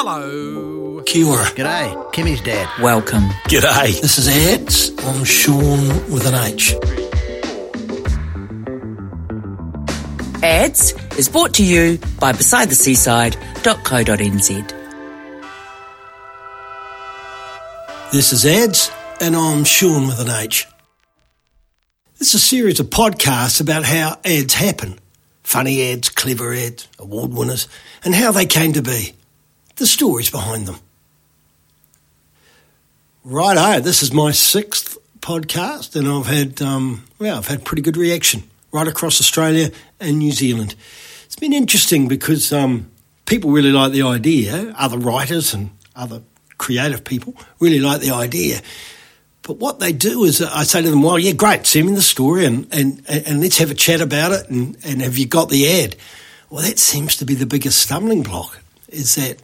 Hello. Kia ora. G'day, Kimmy's dad. Welcome. G'day. This is Ads. I'm Sean with an H. Ads is brought to you by besidetheseaside.co.nz. This is Ads, and I'm Sean with an H. This is a series of podcasts about how ads happen funny ads, clever ads, award winners, and how they came to be. The stories behind them. Righto, this is my sixth podcast, and I've had um, well, I've had pretty good reaction right across Australia and New Zealand. It's been interesting because um, people really like the idea. Other writers and other creative people really like the idea. But what they do is uh, I say to them, well, yeah, great, send me the story and, and, and let's have a chat about it and, and have you got the ad? Well, that seems to be the biggest stumbling block is that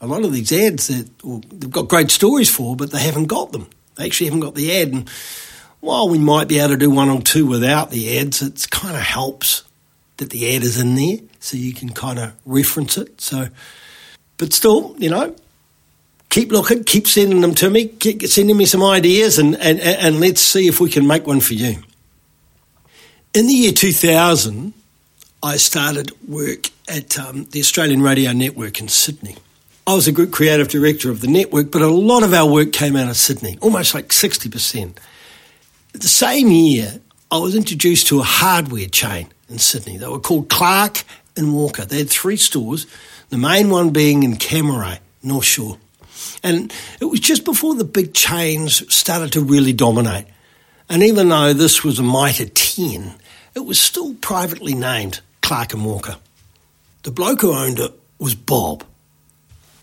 a lot of these ads that well, they've got great stories for, but they haven't got them. They actually haven't got the ad. And while we might be able to do one or two without the ads, it kind of helps that the ad is in there so you can kind of reference it. So, but still, you know, keep looking, keep sending them to me, keep sending me some ideas, and, and, and let's see if we can make one for you. In the year 2000, I started work at um, the Australian Radio Network in Sydney. I was a group creative director of the network, but a lot of our work came out of Sydney, almost like 60%. The same year, I was introduced to a hardware chain in Sydney. They were called Clark and Walker. They had three stores, the main one being in Cammeray, North Shore. And it was just before the big chains started to really dominate. And even though this was a Mitre 10, it was still privately named Clark and Walker. The bloke who owned it was Bob.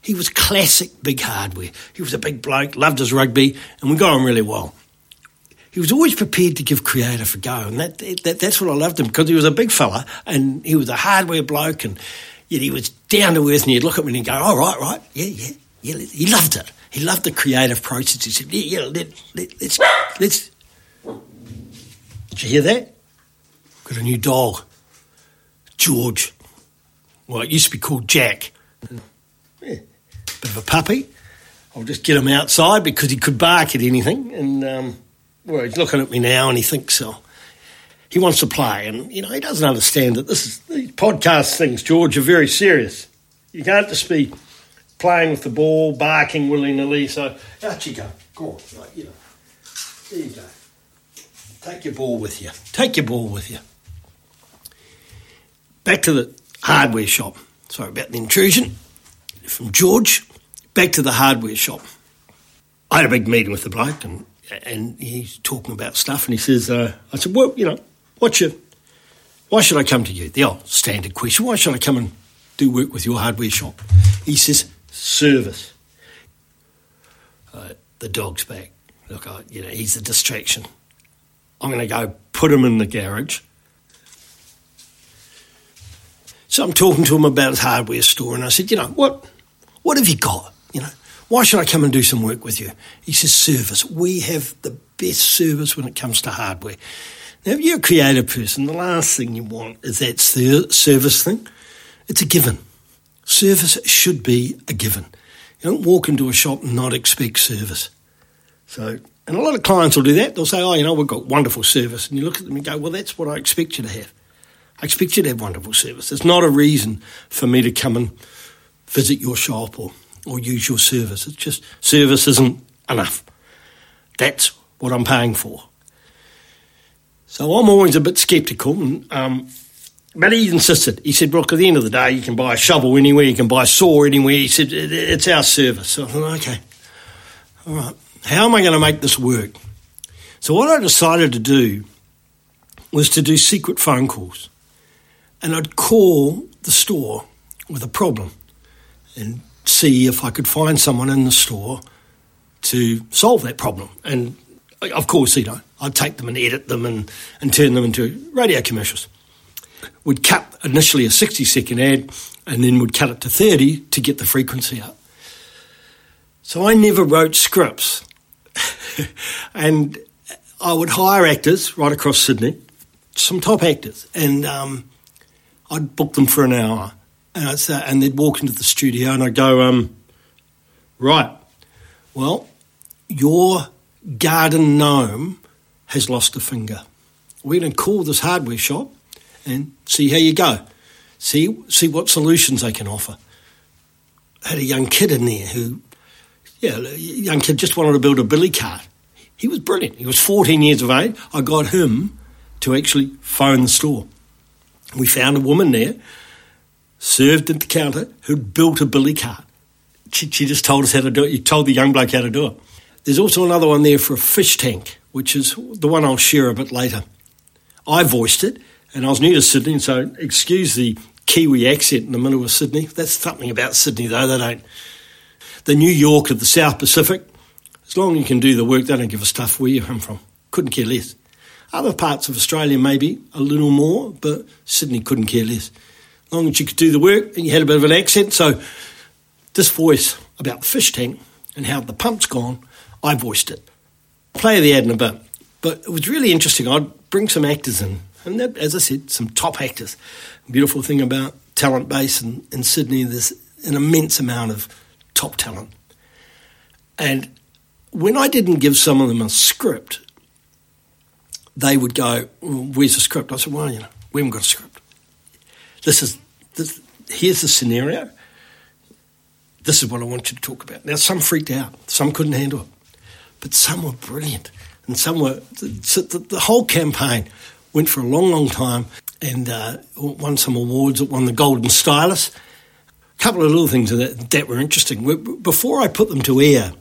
He was classic big hardware. He was a big bloke, loved his rugby, and we got on really well. He was always prepared to give creative a go, and that, that that's what I loved him because he was a big fella and he was a hardware bloke, and yet he was down to earth. And you'd look at me and he'd go, "Oh, right, right, yeah, yeah, yeah." He loved it. He loved the creative process. He said, "Yeah, yeah, let, let, let's let's." Did you hear that? Got a new dog, George. Well, it used to be called Jack. Bit of a puppy. I'll just get him outside because he could bark at anything. And, um, well, he's looking at me now and he thinks, oh, he wants to play. And, you know, he doesn't understand that this is, these podcast things, George, are very serious. You can't just be playing with the ball, barking willy nilly. So, out you go. Go on. Right, you know. There you go. Take your ball with you. Take your ball with you. Back to the hardware shop. Sorry about the intrusion from George. Back to the hardware shop. I had a big meeting with the bloke, and and he's talking about stuff, and he says, uh, "I said, well, you know, what's your, why should I come to you? The old standard question: Why should I come and do work with your hardware shop?" He says, "Service." Uh, the dog's back. Look, I, you know, he's a distraction. I'm going to go put him in the garage. So I'm talking to him about his hardware store, and I said, you know, what, what have you got? You know, why should I come and do some work with you? He says, service. We have the best service when it comes to hardware. Now, if you're a creative person, the last thing you want is that ser- service thing. It's a given. Service should be a given. You don't walk into a shop and not expect service. So, and a lot of clients will do that. They'll say, oh, you know, we've got wonderful service. And you look at them and go, well, that's what I expect you to have. I expect you to have wonderful service. It's not a reason for me to come and visit your shop or, or use your service. It's just service isn't enough. That's what I'm paying for. So I'm always a bit sceptical. Um, but he insisted. He said, Brook, at the end of the day, you can buy a shovel anywhere, you can buy a saw anywhere. He said, it's our service. So I thought, okay, all right, how am I going to make this work? So what I decided to do was to do secret phone calls. And I'd call the store with a problem and see if I could find someone in the store to solve that problem. And of course, you know, I'd take them and edit them and, and turn them into radio commercials. We'd cut initially a 60 second ad and then would cut it to 30 to get the frequency up. So I never wrote scripts. and I would hire actors right across Sydney, some top actors, and um, I'd book them for an hour And, say, and they'd walk into the studio and I'd go, um, right, well, your garden gnome has lost a finger. We're going to call this hardware shop and see how you go. See, see what solutions they can offer. I had a young kid in there who, yeah, young kid just wanted to build a billy cart. He was brilliant. He was 14 years of age. I got him to actually phone the store. We found a woman there, served at the counter, who'd built a billy cart. She, she just told us how to do it. You told the young bloke how to do it. There's also another one there for a fish tank, which is the one I'll share a bit later. I voiced it, and I was new to Sydney, so excuse the Kiwi accent in the middle of Sydney. That's something about Sydney, though. They don't. The New York of the South Pacific, as long as you can do the work, they don't give a stuff where you come from. Couldn't care less. Other parts of Australia, maybe a little more, but Sydney couldn't care less. As long as you could do the work and you had a bit of an accent. So, this voice about the fish tank and how the pump's gone, I voiced it. Play the ad in a bit. But it was really interesting. I'd bring some actors in, and that, as I said, some top actors. beautiful thing about talent base in, in Sydney, there's an immense amount of top talent. And when I didn't give some of them a script, they would go, well, "Where's the script?" I said, "Well, you know, we haven't got a script. This is this, here's the scenario. This is what I want you to talk about." Now, some freaked out, some couldn't handle it, but some were brilliant, and some were. So the, the whole campaign went for a long, long time, and uh, won some awards. It won the Golden Stylus. A couple of little things that that were interesting. Before I put them to air,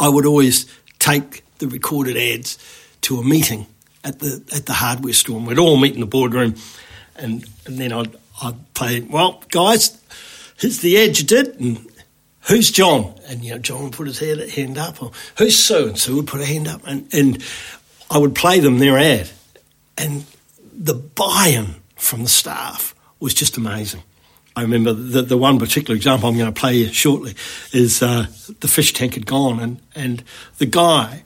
I would always take the recorded ads to a meeting at the at the hardware store, and we'd all meet in the boardroom, and, and then I'd I'd play. Well, guys, here's the you did, and who's John? And you know, John would put his hand, hand up, or who's Sue? And Sue would put her hand up, and and I would play them their ad, and the buy-in from the staff was just amazing. I remember the, the one particular example I'm going to play shortly is uh, the fish tank had gone, and, and the guy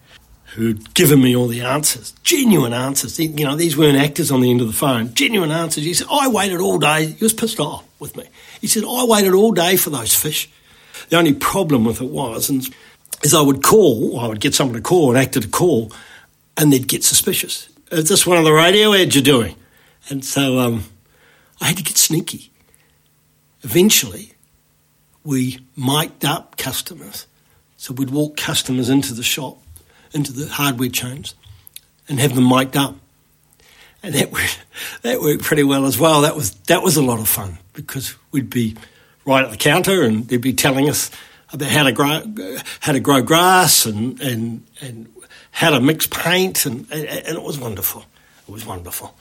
who'd given me all the answers, genuine answers. You know, these weren't actors on the end of the phone, genuine answers. He said, I waited all day. He was pissed off with me. He said, I waited all day for those fish. The only problem with it was, and is I would call, I would get someone to call, an actor to call, and they'd get suspicious. Is this one of the radio ads you're doing? And so um, I had to get sneaky. Eventually, we mic'd up customers. So we'd walk customers into the shop into the hardware chains and have them mic'd up. And that worked, that worked pretty well as well. That was, that was a lot of fun because we'd be right at the counter and they'd be telling us about how to grow, how to grow grass and, and, and how to mix paint. And, and it was wonderful. It was wonderful.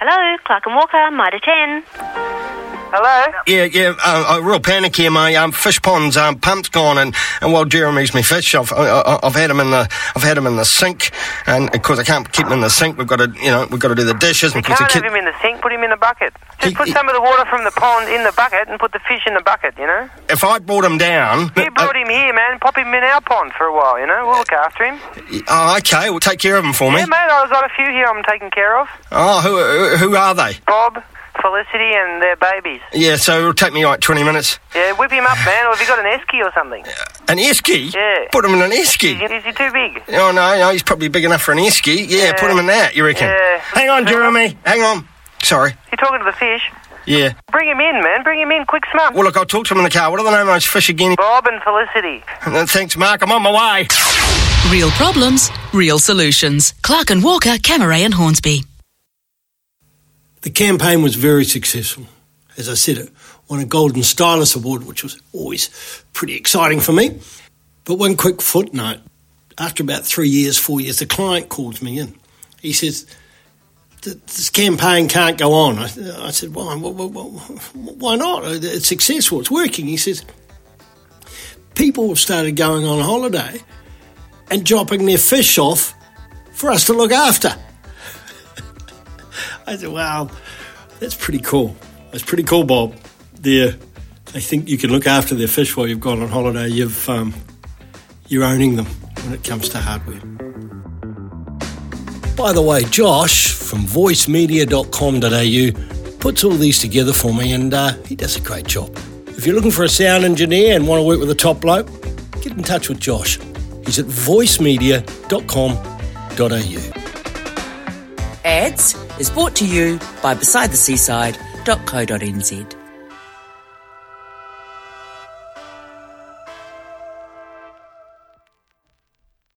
Hello, Clark and Walker, Mitre 10. Hello? Yeah, yeah, uh, a real panic here. My um, fish pond's um, pump's gone, and, and while Jeremy's my fish, I've I, I've had him in the I've had him in the sink, and of course I can't keep him in the sink. We've got to you know we've got to do the dishes. You can't have him in the sink. Put him in the bucket. Just he, put some of the water from the pond in the bucket and put the fish in the bucket. You know. If I brought him down, you brought uh, him here, man. Pop him in our pond for a while. You know, we'll look after him. Oh, okay. We'll take care of him for me. Yeah, mate. I've got a few here. I'm taking care of. Oh, who who are they? Bob. Felicity and their babies. Yeah, so it'll take me like 20 minutes. Yeah, whip him up, man. Or have you got an esky or something? Uh, an esky? Yeah. Put him in an esky. Is, is, he too big? Oh, no, no, he's probably big enough for an esky. Yeah, yeah. put him in that, you reckon? Yeah. Hang on, Jeremy. Hang on. Sorry. You're talking to the fish? Yeah. Bring him in, man. Bring him in, quick smart. Well, look, I'll talk to him in the car. What are the name of those fish again? Bob and Felicity. Thanks, Mark. I'm on my way. Real problems, real solutions. Clark and Walker, Cammeray and Hornsby. The campaign was very successful. As I said, it won a Golden Stylus Award, which was always pretty exciting for me. But one quick footnote after about three years, four years, the client calls me in. He says, This campaign can't go on. I, said, Why? Why not? It's successful, it's working. He says, People have started going on holiday and dropping their fish off for us to look after. I said, wow, that's pretty cool. That's pretty cool, Bob. There, I think you can look after their fish while you've gone on holiday. You've, um, you're owning them when it comes to hardware. By the way, Josh from voicemedia.com.au puts all these together for me, and uh, he does a great job. If you're looking for a sound engineer and want to work with a top bloke, get in touch with Josh. He's at voicemedia.com.au. Ads is brought to you by BesideTheSeaside.co.nz.